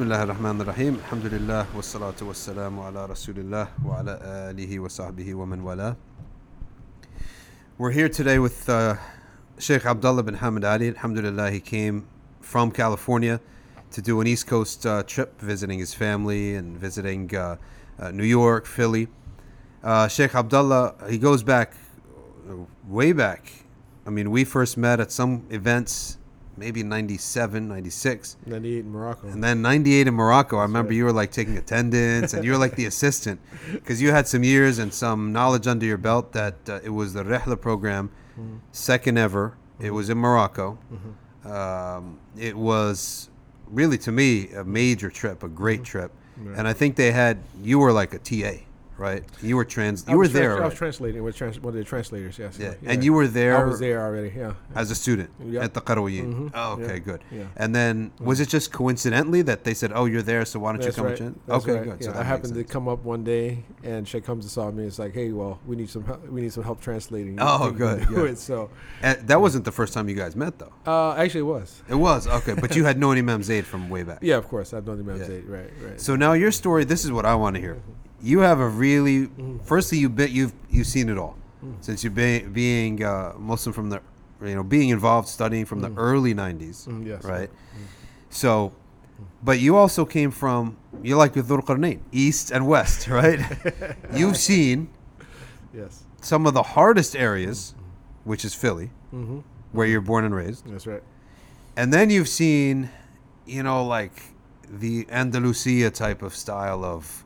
Bismillahirrahmanirrahim. Alhamdulillah wassalatu wassalamu ala rasulillah wa ala alihi wa sahbihi wa man wala. We're here today with uh, Sheikh Abdullah bin Hamid Ali. Alhamdulillah, he came from California to do an East Coast uh, trip, visiting his family and visiting uh, uh New York, Philly. Uh, Sheikh Abdullah, he goes back uh, way back. I mean, we first met at some events maybe 97, 96. 98 in Morocco. And then 98 in Morocco, I remember right. you were like taking attendance and you were like the assistant because you had some years and some knowledge under your belt that uh, it was the Rihla program, Mm-hmm. second ever. It was in Morocco. Um, it was really, to me, a major trip, a great trip. Mm-hmm. Right. And I think they had, you were like a TA, right? You were trans, you were was trans- there. I was right? translating with trans- one of the translators, yes. Yeah. And you were there I was there already, yeah. as a student Yep. at the Qarawiyyin. Mhm. Oh, okay, Yeah. good. Yeah. And then was it just coincidentally that they said, "Oh, you're there, so why don't That's you come right. in?" Okay, right. good. Yeah, So I happened to come up one day, and Sheikh comes and saw me. It's like, hey, well, we need some help. We need some help translating. Oh, good, good. it. So, And that wasn't the first time you guys met, though. uh, actually, it was. It was okay, but you had known Imam Zaid from way back. Yeah, of course. I've known Imam Yeah. Zayd. Right, right. So now your story. This is what I want to hear. You have a really. Mm-hmm. Firstly, you bet you've you've seen it all since you've been being uh, Muslim from the, you know, being involved studying from the early '90s, Mm, yes. right? So, but you also came from you like with Dhul Qarnayn, east and west, right? You've seen Yes. some of the hardest areas, which is Philly, Mm-hmm. where you're born and raised. That's right. And then you've seen, you know, like the Andalusia type of style of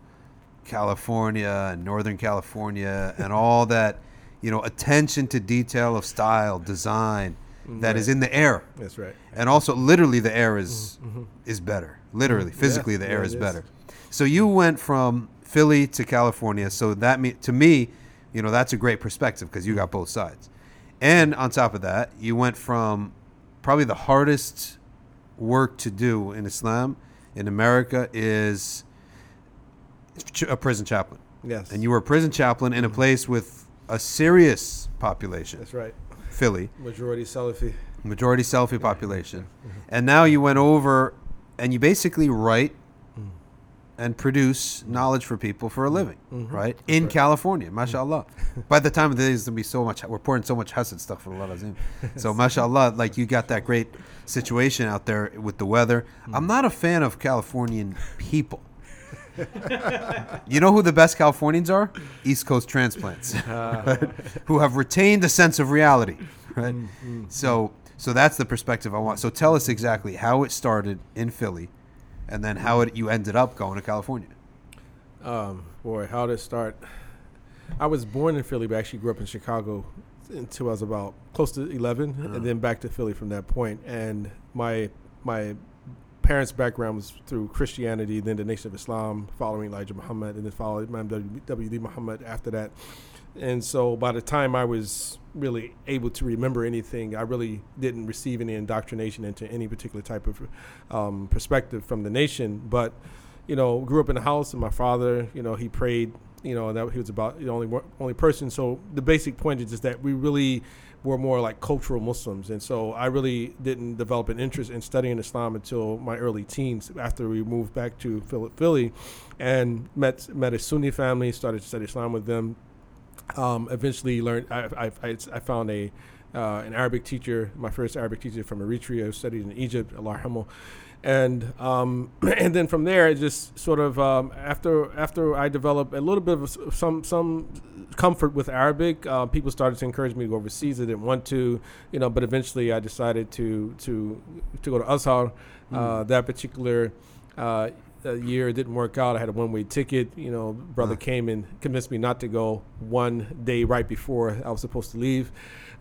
California and Northern California and all that, you know, attention to detail of style, design mm-hmm. that is Right. in the air. That's right. And also literally the air is mm-hmm. Mm-hmm. is better. Literally, physically the air yeah, is is. better. So you went from Philly to California, so that me, to me, you know, that's a great perspective because you got both sides. And on top of that, you went from probably the hardest work to do in Islam in America is a prison chaplain. Yes. And you were a prison chaplain in a place with a serious population, That's right. Philly Majority Salafi. majority Salafi population. Mm-hmm. And now you went over and you basically write mm. and produce knowledge for people for a mm-hmm. living, mm-hmm. right? In right. California, mashallah. By the time of the day, there's going to be so much, we're pouring so much hasad stuff for Allah Azim. So, mashallah, like you got that great situation out there with the weather. I'm not a fan of Californian people. you know who the best Californians are? East Coast transplants, right? who have retained a sense of reality, right? So, so that's the perspective I want. So, tell us exactly how it started in Philly, and then how it you ended up going to California. Um, boy, how did it start? I was born in Philly, but actually grew up in Chicago until I was about close to 11, Uh-huh. and then back to Philly from that point. And my my parents' background was through Christianity, then the Nation of Islam, following Elijah Muhammad, and then followed Imam W- W.D. Muhammad after that. And so by the time I was really able to remember anything, I really didn't receive any indoctrination into any particular type of um, perspective from the nation. But you know, grew up in a house, and my father, you know, he prayed. You know, that he was about the only only person. So the basic point is just that we really were more like cultural Muslims, and so I really didn't develop an interest in studying Islam until my early teens. After we moved back to Phil- Philly, and met met a Sunni family, started to study Islam with them. Um, eventually, learned. I, I, I, found a uh, an Arabic teacher, my first Arabic teacher from Eritrea, studied in Egypt, Allah yarhamu. And um, and then from there, it just sort of um, after after I developed a little bit of some some comfort with Arabic, uh, people started to encourage me to go overseas. I didn't want to, you know, but eventually I decided to to to go to Azhar. Uh, that particular uh, uh, year it didn't work out. I had a one way ticket. You know, brother Huh. came and convinced me not to go one day right before I was supposed to leave,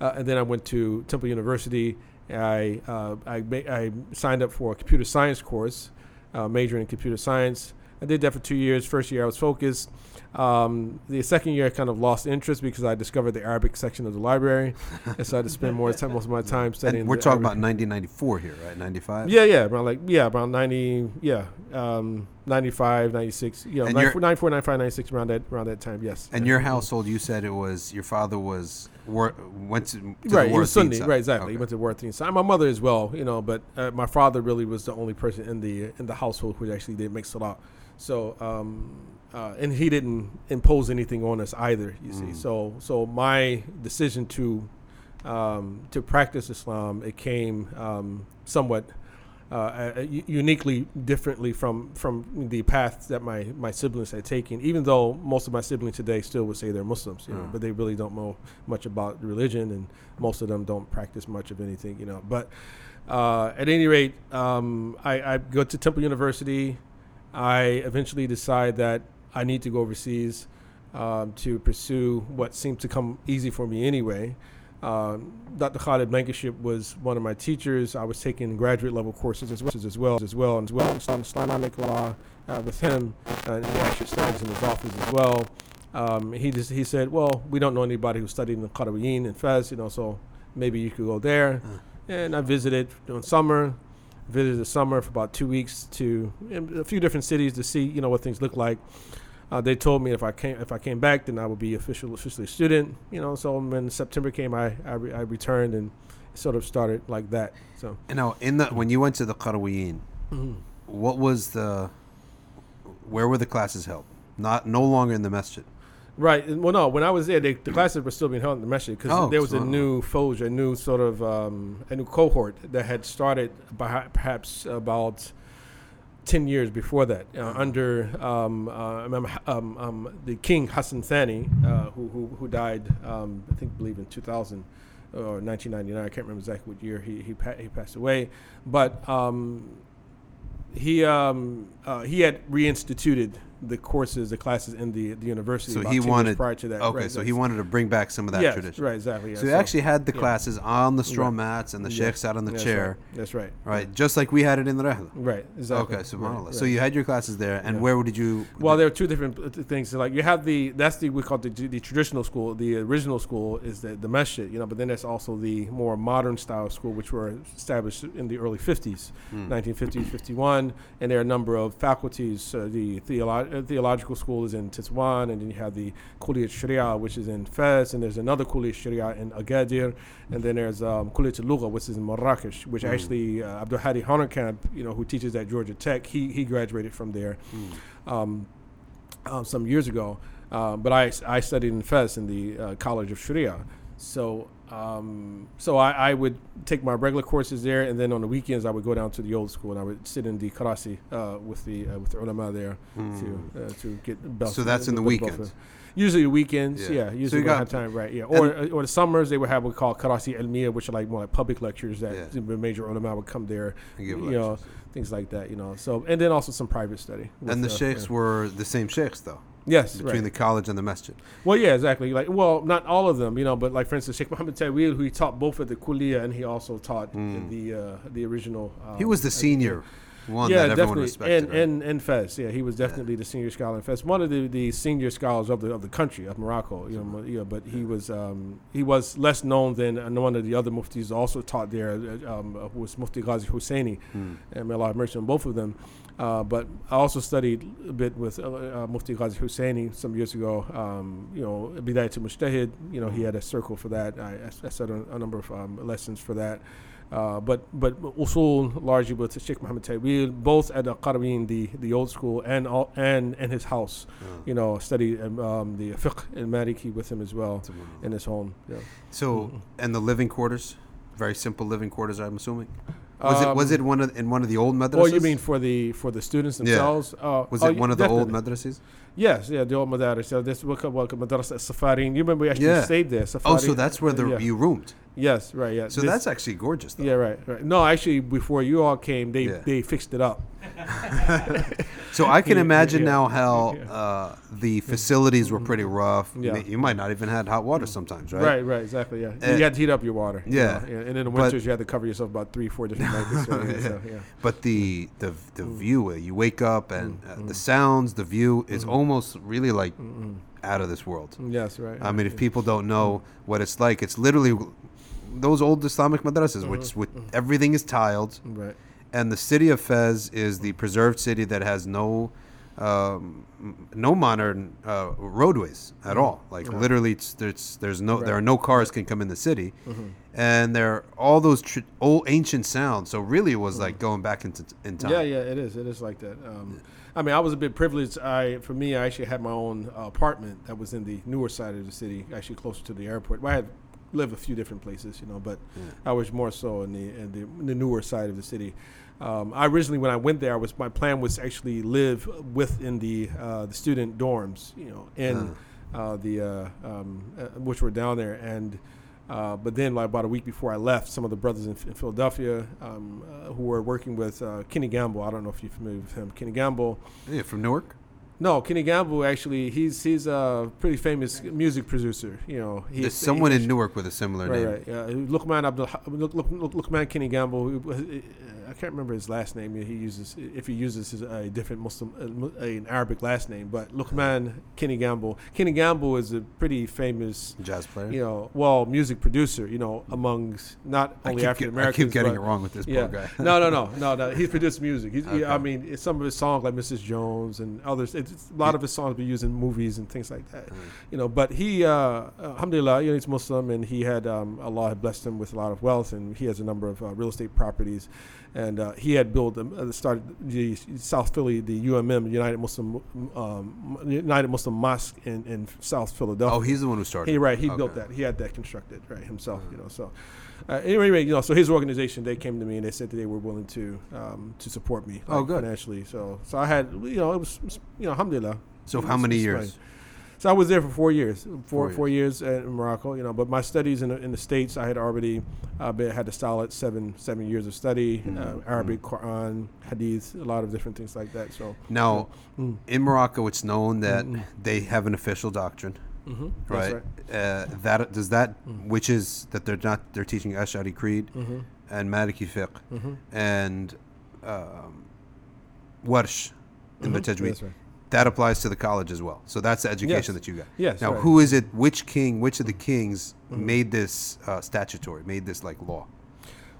uh, and then I went to Temple University. I uh, I, I signed up for a computer science course, uh, majoring in computer science. I did that for two years. First year I was focused. Um, the second year I kind of lost interest because I discovered the Arabic section of the library, and so I had to spend more time, most of my time studying. And we're talking Arabic. about 1994 here, right? 95. Yeah, yeah, around like yeah, around 90, yeah, um, 95, 96, you know, 94, 94, 95, 96, around that around that time. Yes. And your household, you said it was your father was wor- went to, to right, he war was Sunni. side. Right, exactly. He went to Worthing side. My mother as well, you know, but uh, my father really was the only person in the in the household who actually did make salah. So, um, uh, and he didn't impose anything on us either. You see, Mm. so so my decision to um, to practice Islam it came um, somewhat. Uh, uh, uniquely differently from from the path that my my siblings had taken even though most of my siblings today still would say they're muslims you know Mm. but they really don't know much about religion and most of them don't practice much of anything you know. But uh, at any rate um, I, I go to temple university. I eventually decide that i need to go overseas um, to pursue what seemed to come easy for me anyway um, Dr. Khalid Blankenship was one of my teachers. I was taking graduate level courses as well as well as well as well Islamic law uh, with him, uh, and actually studies in his office as well. Um, he just he said, "Well, we don't know anybody who studied in the Qarawiyin in Fez, you know, so maybe you could go there." Uh. And I visited during summer, visited the summer for about two weeks to a few different cities to see, you know, what things look like. Uh, they told me if I came if I came back, then I would be official officially a student. You know, so when September came, I I, re- I returned and sort of started like that. So you know, in the when you went to the Qarawiyin, what was the where were the classes held? Not no longer in the masjid. right, well, no, when I was there, they, the classes were still being held in the masjid because Oh, there was a new foj, a new sort of um, a new cohort that had started perha- perhaps about. 10 years before that, uh, under um, uh, um, um, the King Hassan Thani, uh, who, who, who died, um, I think, believe in 2000 or 1999. I can't remember exactly what year he, he, pa- he passed away. But um, he, uh, he had reinstituted the courses, the classes in the, the university. So about he 10 years wanted- prior to that. Okay, right, so he wanted to bring back some of that yes, tradition. Right, exactly. yeah, So he actually had the yeah. classes on the straw Right. mats and the Yeah. sheikh sat on the That's chair, Right. That's right. right? Just like we had it in the Rehla. Right, exactly. Okay, subhanAllah. Right, So you had your classes there, and where did you? Well, there are two different uh, things. So, like you have the that's the we call it the, the traditional school. The original school is the the masjid, you know. But then there's also the more modern style school, which were established in the early 50s, Hmm. 1950s, 51, and there are a number of faculties. Uh, the theolo- uh, theological school is in Tetouan, and then you have the Kulliyat Sharia, which is in Fez, and there's another Kulliyat Sharia in Agadir, and then there's um, Kulliyat Lugha, which is in Marrakesh, which Hmm. actually uh, Abdul Hadi Honerkamp, you know, who teaches at Georgia Tech, he he graduated from there Hmm. um, uh, some years ago. Uh, but I, I studied in Fez in the uh, College of Sharia. So um, so I, I would take my regular courses there, and then on the weekends I would go down to the old school and I would sit in the karasi uh, with the uh, with the ulama there to uh, to get belts. Hmm. So that's in the with weekends? Usually weekends, Yeah. yeah. So usually you when I got- have time, right? Yeah. Or or the summers they would have what we call karasi elmiya, which are like more like public lectures that Yeah. the major ulama would come there, And give you know, things like that, you know. So and then also some private study. And the with, uh, sheikhs were the same sheikhs, though, yes between right. the college and the masjid. Well, yeah, exactly. Like, well, not all of them, you know, but like for instance, Sheikh Muhammad Tawil, who he taught both at the Kuliya and he also taught in the uh, the original. Um. He was the senior one yeah, that everyone definitely, and right? and and Fez, yeah, he was definitely the senior scholar in Fez, one of the, the senior scholars of the of the country of Morocco, you know, yeah, but he was um, he was less known than uh, one of the other muftis also taught there, uh, um, who was Mufti Ghazi Husseini, Hmm. and may Allah have mercy on both of them. Uh, but I also studied a bit with uh, uh, Mufti Ghazi Husseini some years ago. Um, you know, Bidayat to Mujtahid. You know, he had a circle for that. I, I, I studied a, a number of um, lessons for that. Uh, but but usul largely with Sheikh Muhammad Tawil, both at the Qarawin, the the old school, and all, and in his house. You know, studied um, um, the fiqh and Maliki with him as well in his home. Yeah. So, and the living quarters, very simple living quarters, I'm assuming. Was it was Um, it one of in one of the old madrasas? Oh, you mean for the for the students Yeah. themselves? Uh, was oh, it one of the old definitely. madrasas? Yes, yeah, the old madaris. So this book called Madrasa Safarin. You remember we actually Yeah. stayed there. Oh, so that's where the yeah. you roomed. Yes, right, yeah. So This- that's actually gorgeous, though. yeah, right, right. No, actually, before you all came, they Yeah. they fixed it up. So I can imagine yeah. now how Yeah. uh, the facilities were pretty rough. Yeah. You might not even had hot water sometimes, right? Right, right, exactly. Yeah, Uh, you had to heat up your water. you yeah. know, and in the But- winters you had to cover yourself about three, four different blankets. Yeah, so, yeah. But the the the Mm. view, you wake up and uh, the sounds, the view is almost really like out of this world. Yes, right. I mean, if people don't know what it's like, it's literally those old Islamic madrasas, which Mm-hmm. with everything is tiled, right. And the city of Fez is the preserved city that has no um, no modern uh, roadways at all. Like Right. literally, it's, there's there's no there are no cars can come in the city, Mhm. and there are all those tr- old ancient sounds. So really, it was like going back into in time. Yeah, yeah, it is. It is like that. Um, I mean, I was a bit privileged. I, for me, I actually had my own uh, apartment that was in the newer side of the city, actually closer to the airport. Well, I had lived a few different places, you know, but Yeah. I was more so in the in the, in the newer side of the city. Um, I originally, when I went there, I was my plan was to actually live within the uh, the student dorms, you know, in uh, the uh, um, uh, which were down there, and uh, but then like about a week before I left, some of the brothers in, in Philadelphia um, uh, who were working with uh, Kenny Gamble. I don't know if you're familiar with him. Kenny Gamble. Yeah, from Newark. No, Kenny Gamble actually he's he's a pretty famous music producer. You know, he's There's someone in Newark with a similar Right, name. right. Yeah, Lukman Abdul Luk, Luk, Luk, Lukman Kenny Gamble. I can't remember his last name. He uses if he uses his, a different Muslim, uh, an Arabic last name. But Lukman Kenny Gamble. Kenny Gamble is a pretty famous, Jazz player. you know, well, music producer. You know, amongst not only African get- I Americans. keep getting but- it wrong with this yeah. poor guy. no, no, no, no, no. He's produced music. He's, Okay. I mean, it's some of his songs like Mrs. Jones and others. It's, it's- a lot of his songs be used in movies and things like that. Mm. You know, but he, uh, alhamdulillah, you know, he's Muslim and he had, um, Allah had blessed him with a lot of wealth and he has a number of uh, real estate properties. And uh, he had built, um, uh, started the South Philly, the UMM, United Muslim, um, United Muslim Mosque in, in South Philadelphia. Oh, he's the one who started. He right. He Okay. built that. He had that constructed right himself. Mm. You know. So uh, anyway, you know, so his organization they came to me and they said that they were willing to um, to support me. Oh, good. Financially. So so I had you know it was you know alhamdulillah. So how many years? fine. So I was there for four years, four four years in Morocco. You know, but my studies in the, in the states, I had already uh, been, had a solid seven seven years of study, Mm, uh, Arabic, Quran, Hadith, a lot of different things like that. So Now, mm, in Morocco, it's known that Mm, mm. they have an official doctrine, mm-hmm. right? That's Uh, that does that, which is that they're not they're teaching Ash'ari Creed Mm-hmm. and Maliki fiqh Mm-hmm. and um, Warsh in the. Tajweed. Right. That applies to the college as well. So that's the education Yes. that you got. Yes. Now, right. who is it? Which king? Which of the kings Mhm. made this uh, statutory? Made this like law?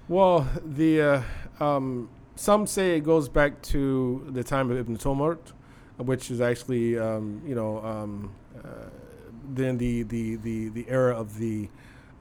Well, the uh, um, some say it goes back to the time of Ibn Tumart, which is actually um, you know um, uh, then the, the, the, the era of the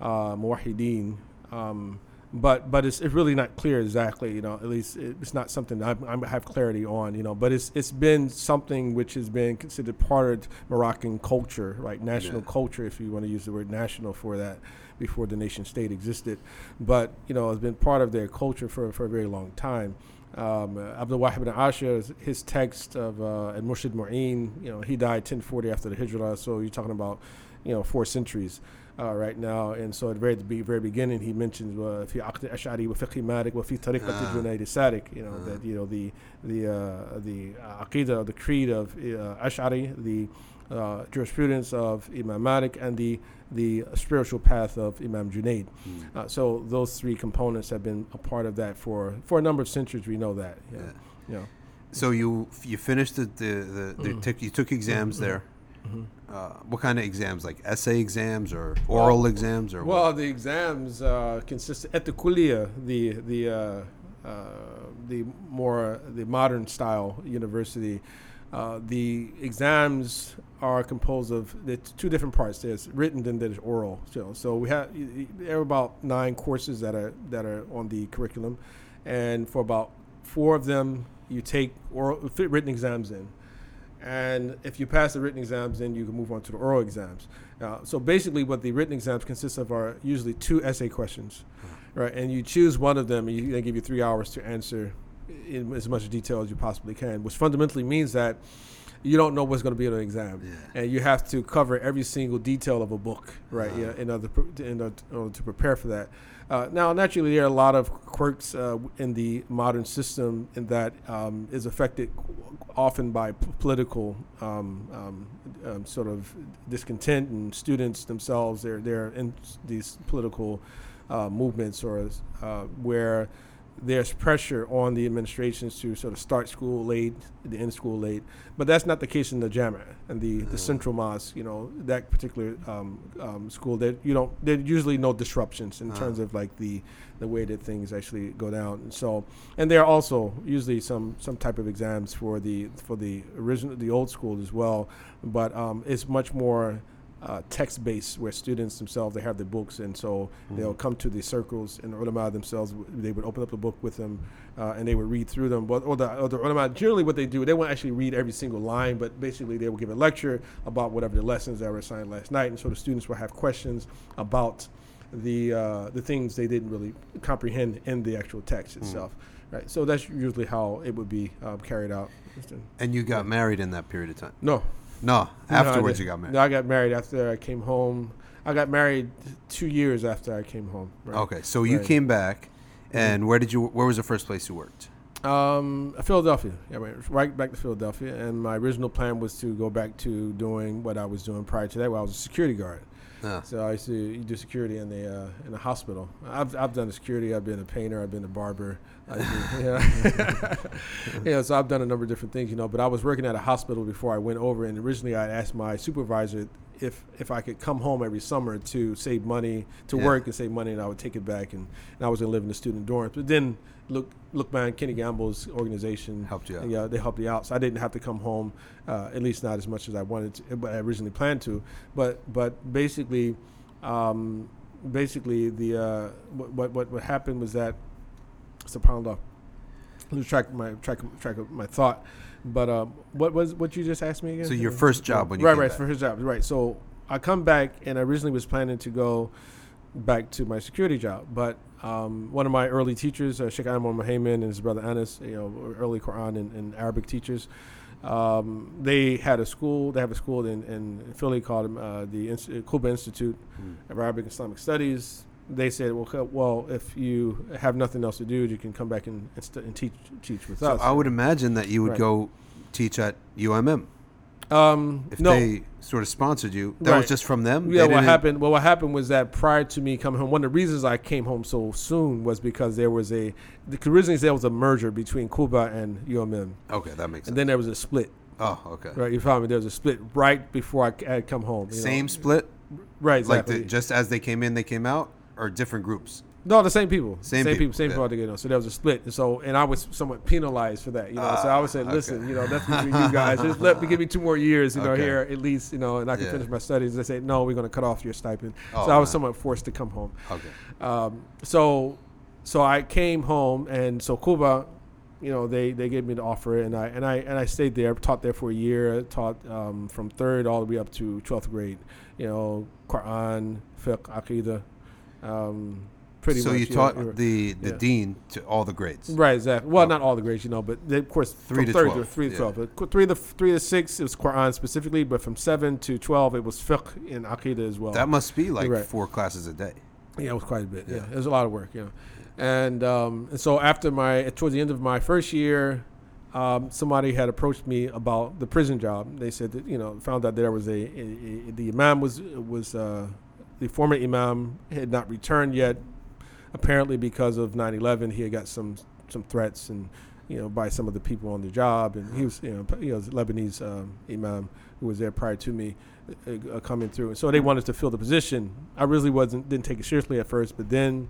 uh, Muwahideen. Um, but but it's, it's really not clear exactly. You know, at least it's not something that I, I have clarity on. You know, but it's it's been something which has been considered part of Moroccan culture, right? National Yeah. culture, if you want to use the word national for that, before the nation state existed. But you know, it's been part of their culture for, for a very long time. Um, Abdul Wahid ibn Ashir, his text of uh, Al Murshid Mu'in, you know, he died 1040 after the Hijrah, so you're talking about, you know, four centuries uh, right now. And so at the very, the be- very beginning, he mentions uh, في عقد الأشعري وفقه مالك وفي طريقة Ah. الجنيد السالك, you know, Ah. that, you know, the, the, uh, the aqidah, the creed of uh, Ash'ari, the uh, jurisprudence of Imam Malik, and the, the spiritual path of Imam Junaid. Hmm. Uh, so those three components have been a part of that for, for a number of centuries. We know that. Yeah. Yeah. Yeah. So you you finished the the, the, the Mhm. took, you took exams Mhm. there. Mhm. Uh, what kind of exams? Like essay exams or oral Well- exams or Well, what? the exams uh, consist at the kuliya, the the uh, uh, the more the modern style university. Uh, the exams are composed of two different parts. There's written and there's oral. So, so we have there are about nine courses that are that are on the curriculum, and for about four of them, you take oral written exams in. And if you pass the written exams, then you can move on to the oral exams. Uh, so basically, what the written exams consist of are usually two essay questions, right? And you choose one of them, and you, they give you three hours to answer in as much detail as you possibly can, which fundamentally means that you don't know what's going to be on an exam, Yeah. and you have to cover every single detail of a book, right? Uh-huh. Yeah, in order, in to- in order to prepare for that. Uh, now, naturally, there are a lot of quirks uh, in the modern system in that um, is affected often by political um, um, um, sort of discontent, and students themselves. They're they're in these political uh, movements or uh, where there's pressure on the administrations to sort of start school late, the end school late. But that's not the case in the Jama and the, the central mosque. You know that particular um, um, school. That you don't. There usually no disruptions in Ah. terms of like the the way that things actually go down. And so, and there are also usually some some type of exams for the for the original the old school as well. But um, it's much more uh, text based where students themselves they have the books and so they'll come to the circles and the ulama themselves they would open up the book with them uh, and they would read through them. But or the, or the ulama generally what they do they won't actually read every single line but basically they will give a lecture about whatever the lessons that were assigned last night and so the students will have questions about the uh, the things they didn't really comprehend in the actual text itself. Right so that's usually how it would be um, carried out. And you got married in that period of time? no No, no, afterwards you got married. No, I got married after I came home. I got married two years after I came home. Right? Okay, so you Right. came back, and where did you? Where was the first place you worked? Um, Philadelphia. Yeah, right, right back to Philadelphia. And my original plan was to go back to doing what I was doing prior to that, where I was a security guard. Ah. So I used to do security in the uh, in the hospital. I've, I've done the security. I've been a painter. I've been a barber. I do, yeah. yeah. So I've done a number of different things, you know. But I was working at a hospital before I went over, and originally I asked my supervisor if if I could come home every summer to save money to Yeah. work and save money, and I would take it back, and, and I was gonna live in the student dorms. But then look look man, Kenny Gamble's organization Helped you out. Yeah, they helped me out, so I didn't have to come home, uh, at least not as much as I wanted to, but I originally planned to. But but basically, um, basically the uh, what what what happened was that subhanallah lose track of my track of, track of my thought but um, what was what you just asked me again So your first job when you right right back. for his job right so i come back and i originally was planning to go back to my security job but um, one of my early teachers uh, Sheikh Anwar Muhaimin and his brother Anas you know early Quran and, and Arabic teachers um, they had a school they have a school in, in Philly called uh, the Inst- Quba Institute Hmm. of Arabic Islamic Studies. They said, "Well, well, if you have nothing else to do, you can come back and, and, st- and teach teach with So us." I would imagine that you would Right. go teach at UMM um, if no, they sort of sponsored you. That was just from them. yeah. They What didn't- happened? Well, what happened was that prior to me coming home, one of the reasons I came home so soon was because there was a the, originally there was a merger between Quba and UMM, Okay, that makes sense. and then there was a split. oh, okay. Right, you found me. There was a split right before I had come home. you know. Same split, right? like the, just as they came in, they came out, or different groups. No, the same people. Same Same, people, people. Same yeah. people altogether. So there was a split. And so, and I was somewhat penalized for that. You know, so I would say, Ah, listen, okay. you know, that's between you guys. Just let me give me two more years, you know, Okay. here at least, you know, and I can Yeah. finish my studies. They say, no, we're going to cut off your stipend. Oh, so I was man. somewhat forced to come home. Okay. Um, so, so I came home, and so Quba, you know, they, they gave me the offer, and I and I and I stayed there, taught there for a year, taught um, from third all the way up to twelfth grade. You know, Quran, fiqh, aqidah. Um, pretty so much. you taught you were- the the yeah. dean to all the grades. Right, exactly. Well, Oh. not all the grades, you know, but they, of course, Three to third 12, three to twelve. But three to three to six it was Quran specifically, but from seven to twelve it was fiqh and aqidah as well. That must be like Right. four classes a day. Yeah, it was quite a bit. Yeah, Yeah. it was a lot of work. Yeah, and um, and so after my towards the end of my first year, um, somebody had approached me about the prison job. They said that you know found out there was a, a, a the imam was was uh, the former imam had not returned yet, apparently because of 9/11. He had got some some threats and you know by some of the people on the job, and he was you know he was Lebanese um, imam who was there prior to me uh, uh, coming through. So they wanted to fill the position. I really wasn't didn't take it seriously at first, but then,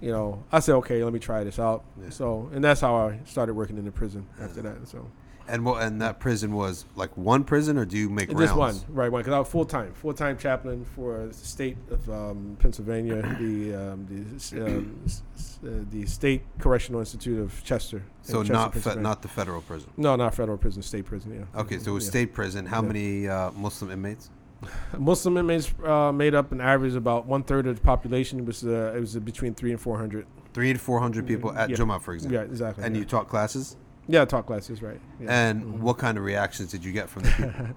you know, I said, okay, let me try this out. Yeah. So, and that's how I started working in the prison after that. So And what? And that prison was like one prison, or do you make just one, right? One, because I was full time, full time chaplain for the state of um, Pennsylvania, the um, the um, s- uh, the State Correctional Institute of Chester. in So Chester, not fe- Pennsylvania. not the federal prison. no, not federal prison, state prison. Yeah. Okay, so it was Yeah. state prison. How many uh, Muslim inmates? Muslim inmates uh, made up an average about one third of the population. It was uh, it was between three and four hundred. Three to four hundred people at Yeah. Juma, for example. Yeah, exactly. And yeah. you taught classes. Yeah, talk classes, right? Yeah. And Mhm. what kind of reactions did you get from the people?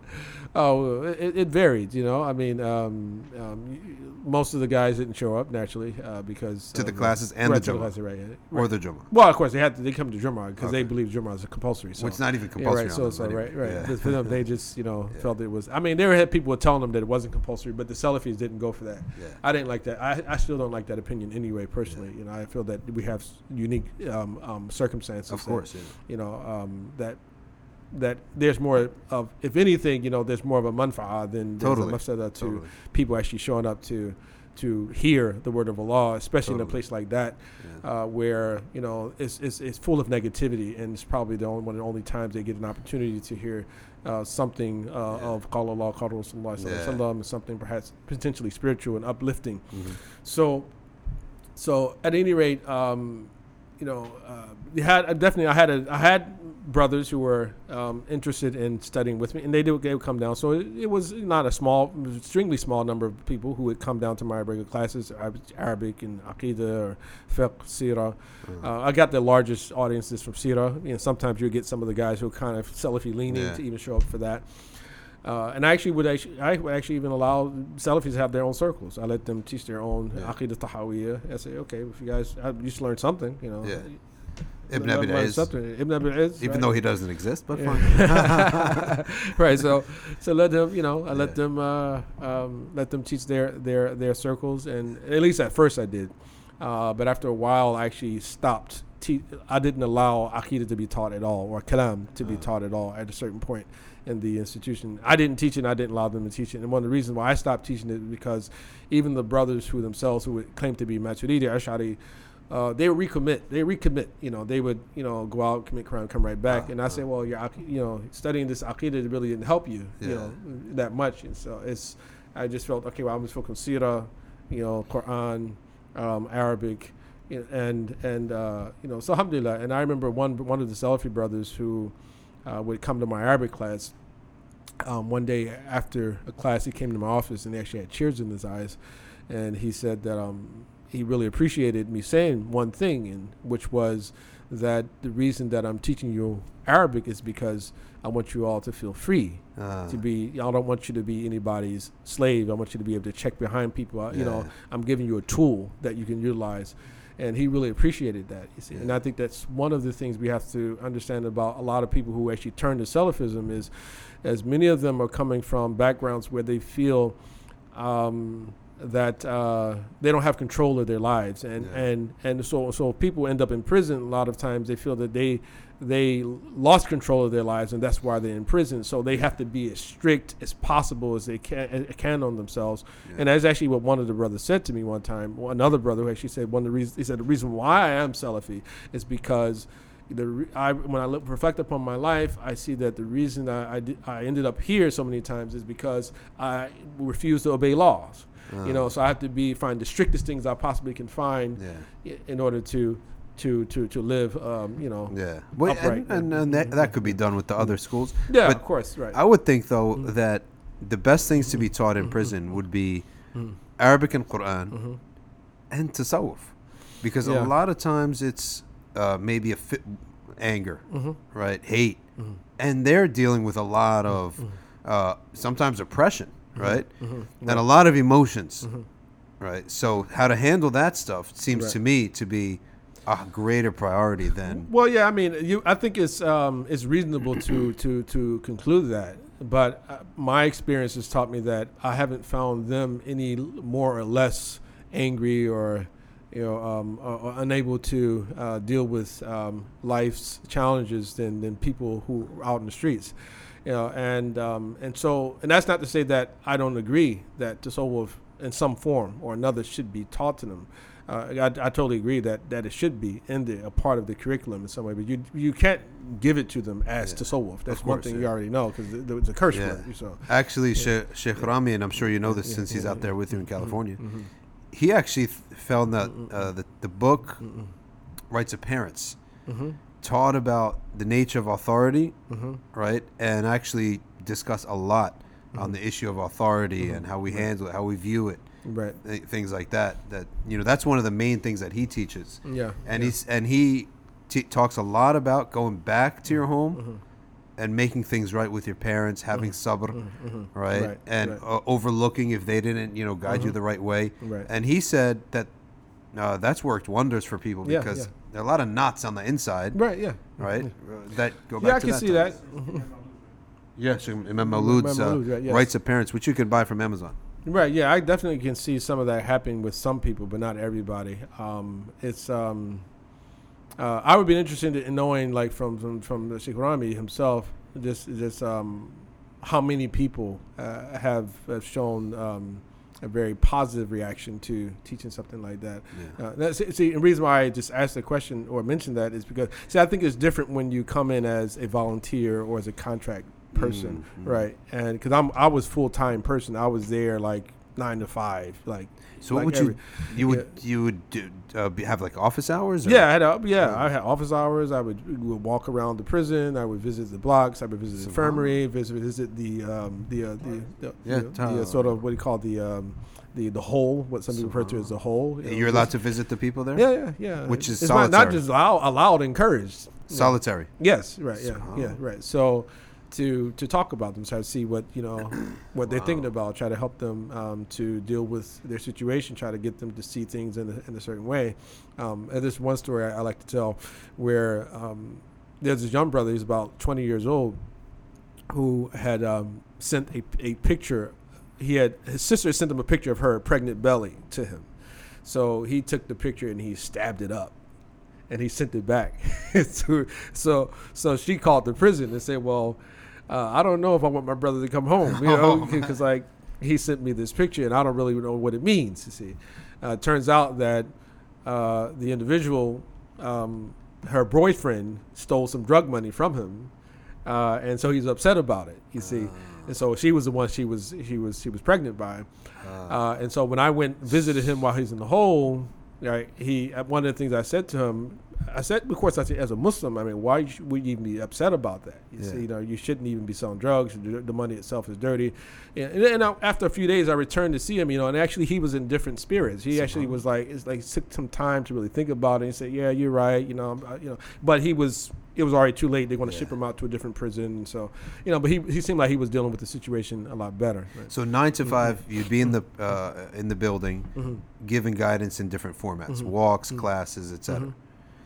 Oh, it, it varied. You know, I mean, um, um, most of the guys didn't show up naturally uh, because To the classes and right, the classes, right, yeah. or the Jummah? Well, of course, they had to. They come to Jummah because they believe Jummah is a compulsory. So Well, it's not even yeah, compulsory. right. So, so right, right. Yeah. For them, they just you know Yeah. felt it was. I mean, there had people were telling them that it wasn't compulsory, but the Salafis didn't go for that. Yeah. I didn't like that. I, I still don't like that opinion anyway. Personally, you know, I feel that we have unique um, um, circumstances. Of that, course, yeah. you know um, that that there's more of, if anything, you know, there's more of a manfa'a than there's Totally. a mafsada to Totally. people actually showing up to to hear the word of Allah, especially in a place like that, Yeah. uh, where you know it's, it's it's full of negativity, and it's probably the only one of the only times they get an opportunity to hear uh, something uh, Yeah. of Qala Allah, Qala Rasulullah, Yeah. and something perhaps potentially spiritual and uplifting. Mhm. So, so at any rate, um, you know, uh, you had uh, definitely I had a I had brothers who were um, interested in studying with me, and they did they would come down. So it, it was not a small, extremely small number of people who would come down to my regular classes, Arabic and Aqidah or Fiqh, Sirah. Mhm. Uh, I got the largest audiences from Sirah. You know, sometimes you get some of the guys who are kind of Salafi leaning Yeah. to even show up for that. Uh, and I actually would actually, I would actually even allow Salafis to have their own circles. I let them teach their own Yeah. Aqidah Tahawiyah. I say, okay, if you guys, I, you should learn something, you know. Yeah. Ibn Abi Ibn Abi even right? though he doesn't exist, but fine. Right. So, so let them, you know, I let Yeah. them, uh, um, let them teach their their their circles, and at least at first I did, uh, but after a while I actually stopped. Te- I didn't allow Aqidah to be taught at all, or Kalam to be Uh. taught at all at a certain point in the institution. I didn't teach it, and I didn't allow them to teach it. And one of the reasons why I stopped teaching it is because even the brothers who themselves who would claim to be Maturidi, Ashari, uh, they would recommit. They recommit. You know, they would you know go out, commit crime, come right back. Ah, and I ah. say, well, your aqi- you know studying this aqidah really didn't help you, you know, that much. And so it's, I just felt okay. Well, I'm just focused on Sirah, you know, Quran, um, Arabic, and and uh, you know, so alhamdulillah. And I remember one one of the Salafi brothers who uh, would come to my Arabic class. Um, one day after a class, he came to my office and he actually had tears in his eyes, and he said that um, he really appreciated me saying one thing, and which was that the reason that I'm teaching you Arabic is because I want you all to feel free Uh, to be. I don't want you to be anybody's slave. I want you to be able to check behind people. I- You know, I'm giving you a tool that you can utilize. And he really appreciated that. You see, and I think that's one of the things we have to understand about a lot of people who actually turn to Salafism is, as many of them are coming from backgrounds where they feel um, that uh, they don't have control of their lives, and Yeah. and and so so people end up in prison. A lot of times they feel that they they lost control of their lives, and that's why they're in prison. So they have to be as strict as possible as they can can on themselves. Yeah. And that's actually what one of the brothers said to me one time. Another brother who actually said one of the reasons he said the reason why I am Salafi is because the I when I look, reflect upon my life, I see that the reason I I, did, I ended up here so many times is because I refuse to obey laws. You know, uh, so I have to be find the strictest things I possibly can find yeah. in order to to to to live. Um, you know, Yeah. Well, Upright, and, and, and that, that could be done with the other schools. yeah, But of course, right. I would think, though, Mhm. that the best things to be taught Mm-hmm. in prison would be Mhm. Arabic and Quran Mhm. and Tasawwuf. Because Yeah. a lot of times it's uh, maybe a fit, anger, Mhm. right? Hate. And they're dealing with a lot of uh, sometimes oppression, right? And a lot of emotions, right? So, how to handle that stuff seems Right. to me to be a greater priority than. Well, yeah, I mean, you. I think it's um, it's reasonable to to to conclude that, but uh, my experience has taught me that I haven't found them any more or less angry or you know um, or, or unable to uh, deal with um, life's challenges than than people who are out in the streets. You know, and um, and so and that's not to say that I don't agree that tasawwuf in some form or another should be taught to them. Uh, I, I totally agree that, that it should be in the a part of the curriculum in some way, but you you can't give it to them as Yeah. tasawwuf. That's Of one thing yeah. you already know because it's a curse Yeah. word. So Actually, Yeah. Sheikh, Rami, and I'm sure you know this since he's out there with you in California, Mhm. he actually found that uh, the, the book Mhm. Rights of Parents Mhm. taught about the nature of authority, Mhm. right? And actually discussed a lot on Mhm. the issue of authority and how we handle it, how we view it, Right. th- things like that. That you know, that's one of the main things that he teaches. Yeah. And yeah. he's and he t- talks a lot about going back to your home Mm-hmm. and making things right with your parents, having sabr, Mm-hmm. right, Right, and right. Uh, overlooking if they didn't, you know, guide you the right way. Right. And he said that uh, that's worked wonders for people because yeah. there are a lot of knots on the inside, Right. Yeah. right, uh, that go back Yeah, I can that see time. that. Yes, Imam Maulud's uh, right, yes. rights of parents, which you can buy from Amazon. Right. Yeah, I definitely can see some of that happening with some people, but not everybody. Um, it's. Um, uh, I would be interested in knowing, like from from from Sheikh Rami himself, just just um, how many people uh, have, have shown um, a very positive reaction to teaching something like that. Yeah. Uh, that's, see, the reason why I just asked the question or mentioned that is because see, I think it's different when you come in as a volunteer or as a contract person, Mhm. right? And because I'm I was full time person, I was there like nine to five, like So what would every- you you would you would do, uh, be, have like office hours? Or? yeah, I had a, yeah, I had office hours. I would, would walk around the prison. I would visit the blocks. I would visit the infirmary. Visit visit the um, the uh, the, the, Yeah, the, the, uh, sort of what do you call the um, the the hole? What some people refer to as the hole. you know, You're allowed to visit the people there. Yeah, yeah, yeah. Which is it's not, not just allow, allowed, encouraged. Solitary. Yes, right, yeah, yeah, right. So to to talk about them, try to see what you know what they're thinking about, try to help them um, to deal with their situation, try to get them to see things in a, in a certain way. Um, and there's one story I, I like to tell where um, there's this young brother, he's about 20 years old, who had um, sent a, a picture. He had his sister sent him a picture of her pregnant belly to him. So he took the picture and he stabbed it up and he sent it back. so, so so she called the prison and said, "Well, uh, I don't know if I want my brother to come home, you know, because like he sent me this picture and I don't really know what it means." You see, uh, turns out that uh, the individual, um, her boyfriend, stole some drug money from him, uh, and so he's upset about it. You see, and so she was the one she was she was she was pregnant by, uh, and so when I went visited him while he's in the hole, right? He uh, one of the things I said to him, I said, of course, I said as a Muslim, I mean, why would you even be upset about that? You Yeah. see, you know, you shouldn't even be selling drugs. The money itself is dirty. And, and I- after a few days, I returned to see him, you know, and actually he was in different spirits. He actually was like, it's like took some time to really think about it. and said, yeah, you're right, you know, I'm- you know, but he was. It was already too late. They're going to ship him out to a different prison, and so you know. But he, he seemed like he was dealing with the situation a lot better. Right? So nine Mm-hmm. to five, you'd be in the uh, in the building, giving guidance in different formats, walks, classes, etc.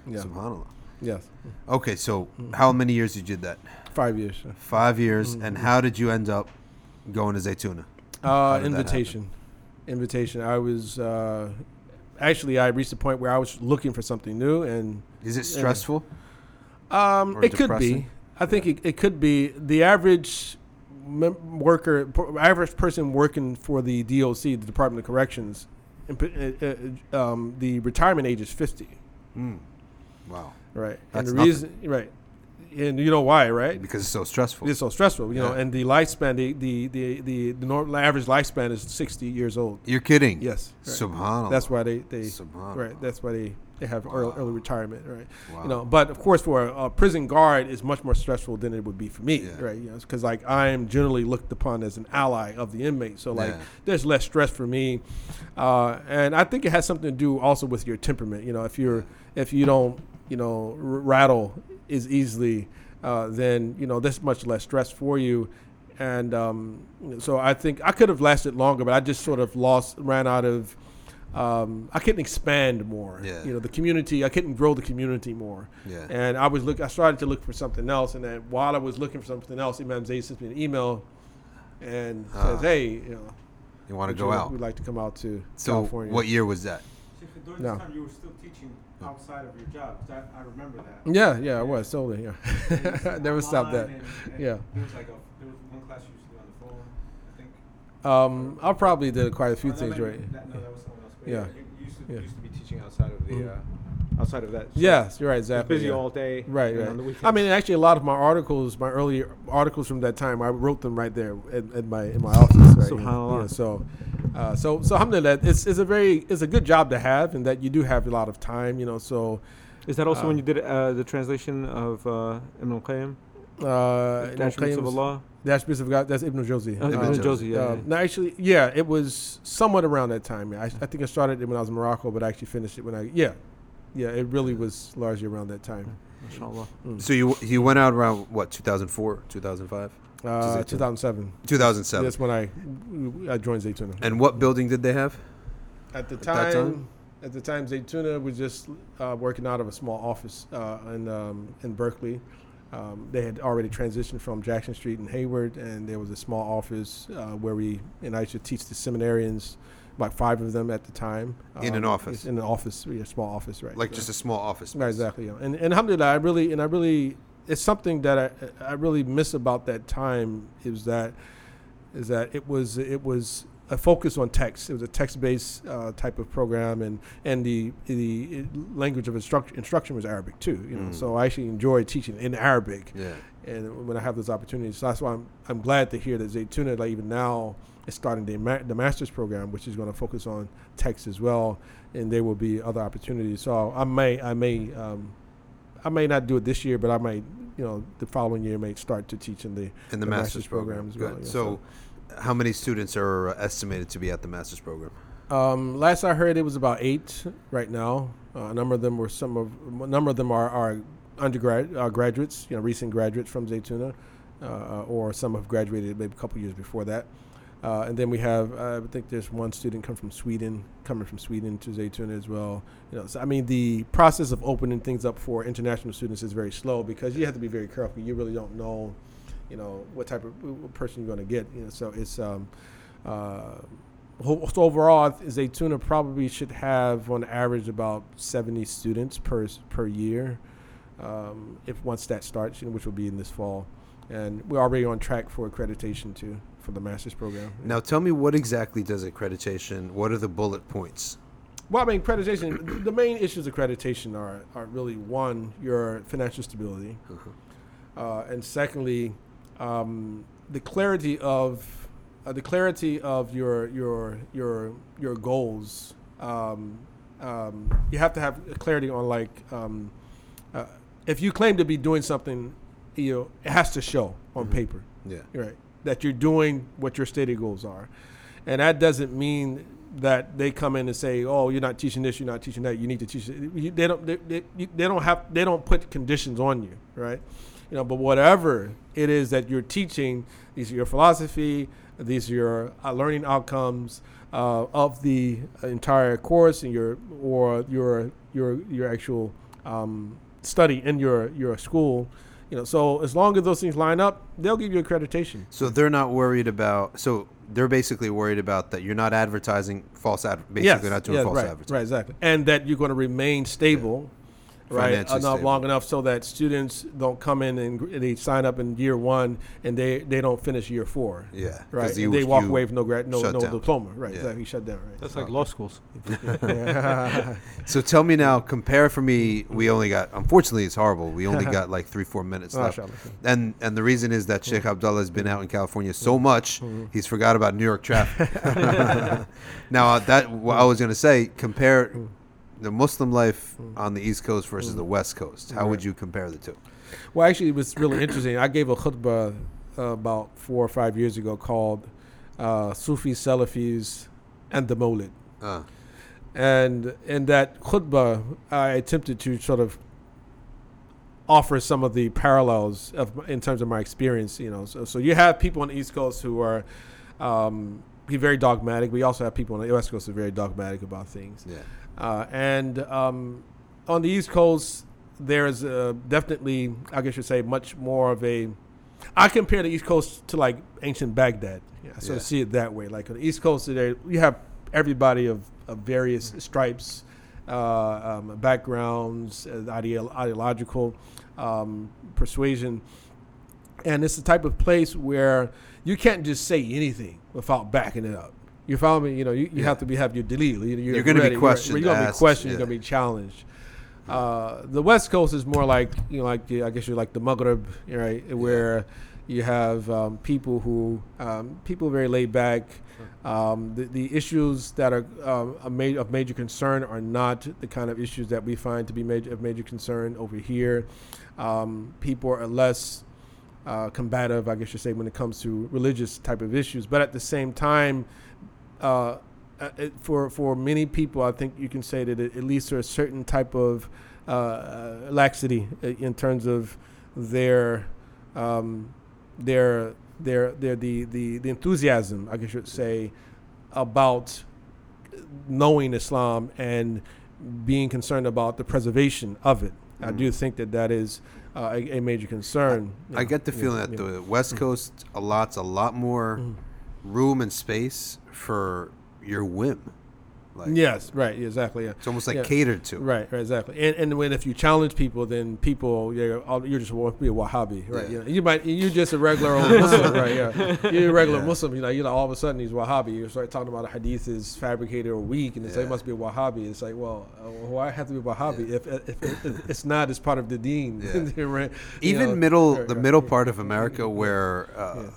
Yeah. Subhanallah. Yes. Okay, so how many years you did that? Five years. Five years, Mm-hmm. and how did you end up going to Zaytuna? Uh, did that invitation. Invitation. I was uh, actually I reached a point where I was looking for something new, and Is it stressful? um, Or it could depressing? be. I think it, it could be the average mem- worker, p- average person working for the DOC, the Department of Corrections. p- uh, uh, um, the retirement age is fifty. Mm. Wow. Right. That's and the nothing. reason, right, and you know why, right? Because it's so stressful. It's so stressful, you know, and the lifespan, the the the the, the normal average lifespan is sixty years old. You're kidding. Yes, right. Subhanallah. That's why they they Subhanallah. right. That's why they they have early, Wow. early retirement, right? Wow. You know, but of course, for a, a prison guard, it's much more stressful than it would be for me, Yeah. right? You know, because like I am generally looked upon as an ally of the inmate, so like Yeah. there's less stress for me, uh, and I think it has something to do also with your temperament. You know, if you're if you don't you know r- rattle as easily, uh, then you know there's much less stress for you. And um, so I think I could have lasted longer, but I just sort of lost, ran out of. Um, I couldn't expand more. Yeah. You know, the community. I couldn't grow the community more. Yeah. And I was look. I started to look for something else, and then while I was looking for something else, Imam Zay sent me an email, and Ah. says, "Hey, you know, you want to go you- out. We'd like to come out to So California." what year was that? During No. this time you were still teaching outside of your job. I, I remember that. Yeah, yeah, I was totally. Yeah, never stopped that. and- and Yeah. There was like a there was one class you used to do on the phone. I think. Um, I probably did quite a few Oh, things right. That, no, that was someone else. But Yeah. yeah. You, you used to, Yeah. used to be teaching outside of the Mhm. uh, outside of that. So Yes, you're right. you're Exactly. Busy yeah. all day. Right, right. On the weekends. I mean, actually, a lot of my articles, my early articles from that time, I wrote them right there in, in my in my office. Right, you know. Subhanallah. Yeah, so, uh, so, so, alhamdulillah, it's it's a very it's a good job to have, and that you do have a lot of time, you know. So, is that also uh, when you did uh, the translation of uh, Ibn al-Qayyim? uh, The Ibn Attributes of Allah. The attributes of God. That's Ibn Jawzi. Uh, Ibn Ibn Jawzi. Jawzi, yeah. Uh, no, actually, yeah, it was somewhat around that time. I, I think I started it when I was in Morocco, but I actually finished it when I yeah, yeah, it really was largely around that time. Mashallah. Mm. So you you went out around what 2004, 2005? Uh, 2007. 2007. That's when I I joined Zaytuna. And what building did they have? At the At time, that time? at the time, Zaytuna was just uh, working out of a small office uh, in um, in Berkeley. Um, they had already transitioned from Jackson Street in Hayward, and there was a small office uh, where we and I used to teach the seminarians, about five of them at the time. In an Um, office? In an office, yeah, a small office, right? Like so- just a small office. Right, exactly. Yeah. And and alhamdulillah, I really and I really it's something that I I really miss about that time is that is that it was it was a focus on text. It was a text-based uh, type of program, and and the the language of instruct, instruction was Arabic too. You know, Mm. so I actually enjoy teaching in Arabic Yeah. and when I have those opportunities, so that's why I'm I'm glad to hear that Zaytuna, like even now, is starting the ma- the master's program, which is going to focus on text as well, and there will be other opportunities. So I may I may um, I may not do it this year, but I might you know the following year may start to teach in the In the, The master's, master's program. program as well, yeah, so, how many students are estimated to be at the master's program? Um, last I heard, it was about eight right now. Uh, a number of them were some of a number of them are, are undergrad uh, graduates, you know, recent graduates from Zaytuna, uh, or some have graduated maybe a couple years before that. Uh, and then we have, uh, I think there's one student come from Sweden, coming from Sweden to Zaytuna as well. You know, so I mean, the process of opening things up for international students is very slow because you have to be very careful. You really don't know, you know, what type of person you're going to get. You know, so it's um, uh, So overall, Zaytuna probably should have on average about 70 students per per year, um, if once that starts, you know, which will be in this fall, and we're already on track for accreditation too for the master's program. Now, tell me what exactly does accreditation? What are the bullet points? Well, I mean, accreditation. the main issues of accreditation are are really one, your financial stability, uh, and secondly, um, the clarity of uh, the clarity of your your your your goals. Um, um, you have to have clarity on like um, uh, if you claim to be doing something, you know, it has to show on Mhm. paper Yeah. right that you're doing what your stated goals are and that doesn't mean that they come in and say oh you're not teaching this you're not teaching that you need to teach it. They don't they, they, they don't have they don't put conditions on you right you know but whatever it is that you're teaching these are your philosophy these are your uh, learning outcomes uh, of the entire course and your or your your your actual um, study in your your school you know so as long as those things line up they'll give you accreditation So they're not worried about. So they're basically worried about that you're not advertising false ad. Basically, Yes, not doing yes, false right, advertising. Right, exactly. And that you're going to remain stable, right, enough uh, stable. long enough so that students don't come in and gr- they sign up in year one and they, they don't finish year four. Yeah. 'cause Right, you- and they walk away with no grad, no, no down. diploma. Right, Yeah. exactly. Shut down. Right. That's like law schools. So tell me now. Compare for me. We only got. Unfortunately, it's horrible. We only got like three, four minutes oh, left. Mashallah. And and the reason is that mm-hmm. Sheikh Abdullah has been out in California so mm-hmm. much, mm-hmm. he's forgot about New York traffic. now uh, that what I was going to say, compare mm. The Muslim life on the East Coast versus the West Coast. How would you compare the two? Well, actually, it was really interesting. I gave a khutbah uh, about four or five years ago called uh, Sufi Salafis and the Mawlid. Uh, And in that khutbah, I attempted to sort of offer some of the parallels of in terms of my experience. You know, so, so you have people on the East Coast who are um, be very dogmatic. We also have people on the West Coast who are very dogmatic about things. yeah. Uh, and um, on the East Coast, there's uh, definitely, I guess you'd say, much more of a. I compare the East Coast to like ancient Baghdad. Yeah, I sort Yeah. of see it that way. Like on the East Coast, there you have everybody of, of various stripes, uh, um, backgrounds, uh, ideo- ideological um, persuasion, and it's the type of place where you can't just say anything without backing it up. You follow me? You know, you, you Yeah. have to be have your delil. You, You're gonna be ready. questioned, You're, you're gonna be questioned. yeah. You're gonna be challenged. Uh, the West Coast is more like you know, like I guess you're like the Maghreb, right? Where you have um, people who um, people very laid back. Um, the, the issues that are a ma- of major concern are not the kind of issues that we find to be major of major concern over here. Um, people are less uh, combative, I guess you say, when it comes to religious type of issues. But at the same time, uh, uh, it, for for many people, I think you can say that it, at least there's a certain type of uh, uh, laxity in terms of their um, their their their the, the the enthusiasm, I guess you would say, about knowing Islam and being concerned about the preservation of it. I do think that that is uh, a, a major concern. I Yeah, get the feeling that the West Coast allots a lot more Mhm. Room and space for your whim. Like Yes, right, exactly. Yeah. it's almost like Yeah. catered to. Right, right, exactly. And and when if you challenge people, then people yeah, all- you're just to be a Wahhabi, right? Yeah. You, know, you might you're just a regular old Muslim, right? Yeah, you're a regular Yeah. Muslim. You know, you know, all of a sudden he's Wahhabi. You start talking about a hadith is fabricated or weak, and they say it must be a Wahhabi. It's like, well, uh, why have to be a Wahhabi if, if, if, if it's not It's part of the Deen? Right? You Even know, middle, right, the middle part of America, where uh.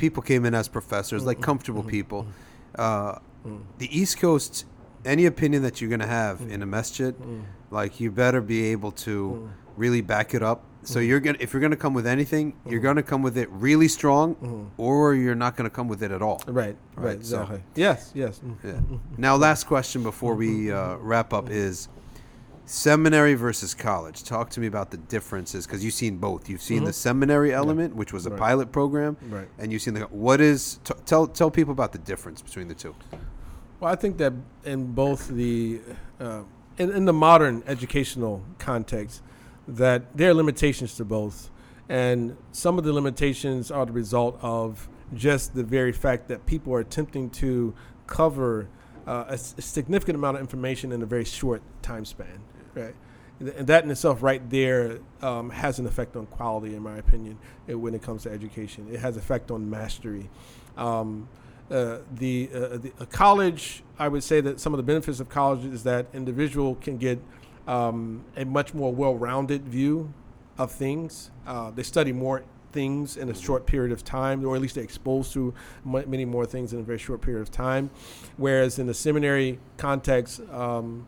People came in as professors, like Mhm, comfortable mhm, people. Uh, Mm, the East Coast, any opinion that you're gonna have in a masjid, mm, like you better be able to mm, really back it up. So you're gonna, if you're gonna come with anything, you're gonna come with it really strong, mm. or you're not gonna come with it at all. Right, right, Right, so- exactly. yes, yes. mm, Yeah. mm, Now, last question before we uh, wrap up is seminary versus college. Talk to me about the differences because you've seen both. You've seen the Mhm. seminary element, which was a Right. pilot program, Right. and you've seen the what is. T- tell tell people about the difference between the two. Well, I think that in both the uh, in, in the modern educational context, that there are limitations to both, and some of the limitations are the result of just the very fact that people are attempting to cover uh, a, s- a significant amount of information in a very short time span, right? And that in itself, right there, um, has an effect on quality, in my opinion, eh, when it comes to education. It has effect on mastery. Um, uh, the, uh, the a college, I would say that some of the benefits of college is that individual can get um, a much more well-rounded view of things. Uh, they study more things in a short period of time, or at least they're exposed to many more things in a very short period of time. Whereas in the seminary context, um,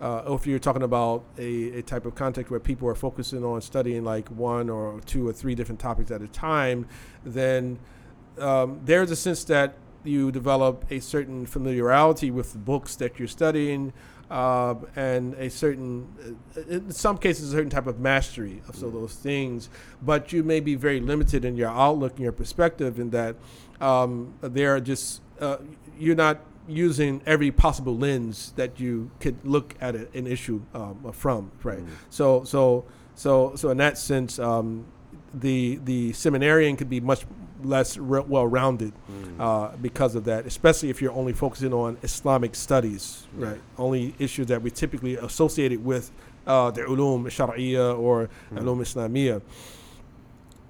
uh, if you're talking about a, a type of context where people are focusing on studying like one or two or three different topics at a time, then um, there's a sense that you develop a certain familiarity with the books that you're studying, uh, and a certain, uh, in some cases, a certain type of mastery of some of those things. But you may be very limited in your outlook and your perspective in that um, there are just uh, you're not using every possible lens that you could look at a, an issue um, from, right? So, so, so, so in that sense, um, the the seminarian could be much less re- well-rounded uh, because of that, especially if you're only focusing on Islamic studies, right? Only issues that we typically associated with uh, the ulum shar'iyya or ulum islamiyya.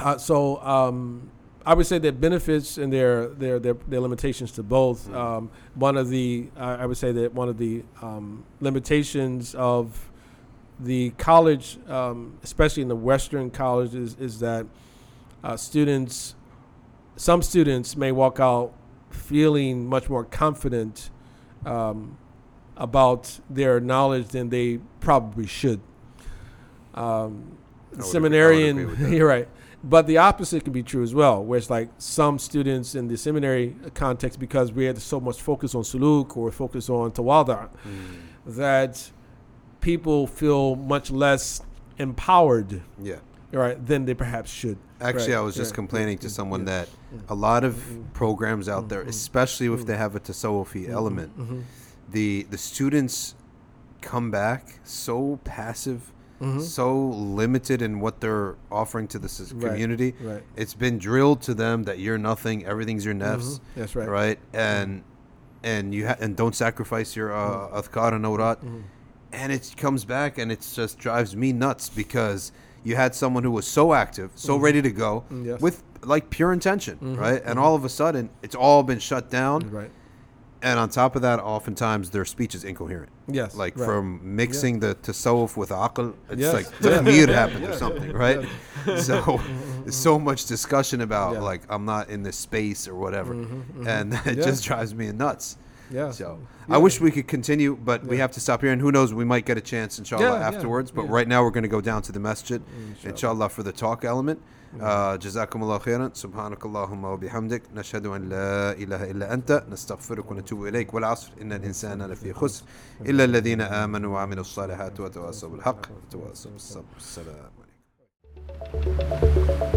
Uh, so um, I would say there are benefits and there there there, there are limitations to both. Um, one of the I I would say that one of the um, limitations of the college, um, especially in the Western colleges, is that uh, students, some students may walk out feeling much more confident um, about their knowledge than they probably should. Um, I agree- I would agree seminarian, you're right. But the opposite can be true as well, where it's like some students in the seminary context, because we had so much focus on suluk or focus on tawadu, that people feel much less empowered, Yeah. right, than they perhaps should. Actually, Right, I was just right, complaining yeah, to someone yeah. that a lot of Mhm. programs out there, Mhm. especially if Mhm. they have a tasawwufi element, Mhm. the the students come back so passive, Mhm. so limited in what they're offering to the s- Right. community. Right. It's been drilled to them that you're nothing, everything's your nefs, Mhm. That's right. right? And and you ha- and don't sacrifice your uh, adhkar and awrad. Mhm. And it comes back and it just drives me nuts because you had someone who was so active, so Mhm. ready to go, Mm, yes. with like pure intention, right? And all of a sudden, it's all been shut down. Right. And on top of that, oftentimes their speech is incoherent. Yes. Like right. from mixing the tasawwuf with aql, it's Yes, like yes, tamir happened or something, right? So there's so much discussion about Yeah. like I'm not in this space or whatever, Mhm, mhm. and it Yeah. just drives me nuts. Yeah. So Yeah. I wish we could continue, but we have to stop here. And who knows, we might get a chance, inshallah, Yeah, yeah, afterwards. But yeah. right now, we're going to go down to the masjid, Inshallah. inshallah, for the talk element. Uh, جزاكم الله خيرا. سبحانك اللهم وبحمدك. نشهد أن لا إله إلا أنت. نستغفرك ونتوب إليك. والعصر. إن الإنسان لفي خسر. إلا الذين آمنوا وعملوا الصالحات وتواصوا بالحق. وتواصوا بالصبر. السلام عليكم.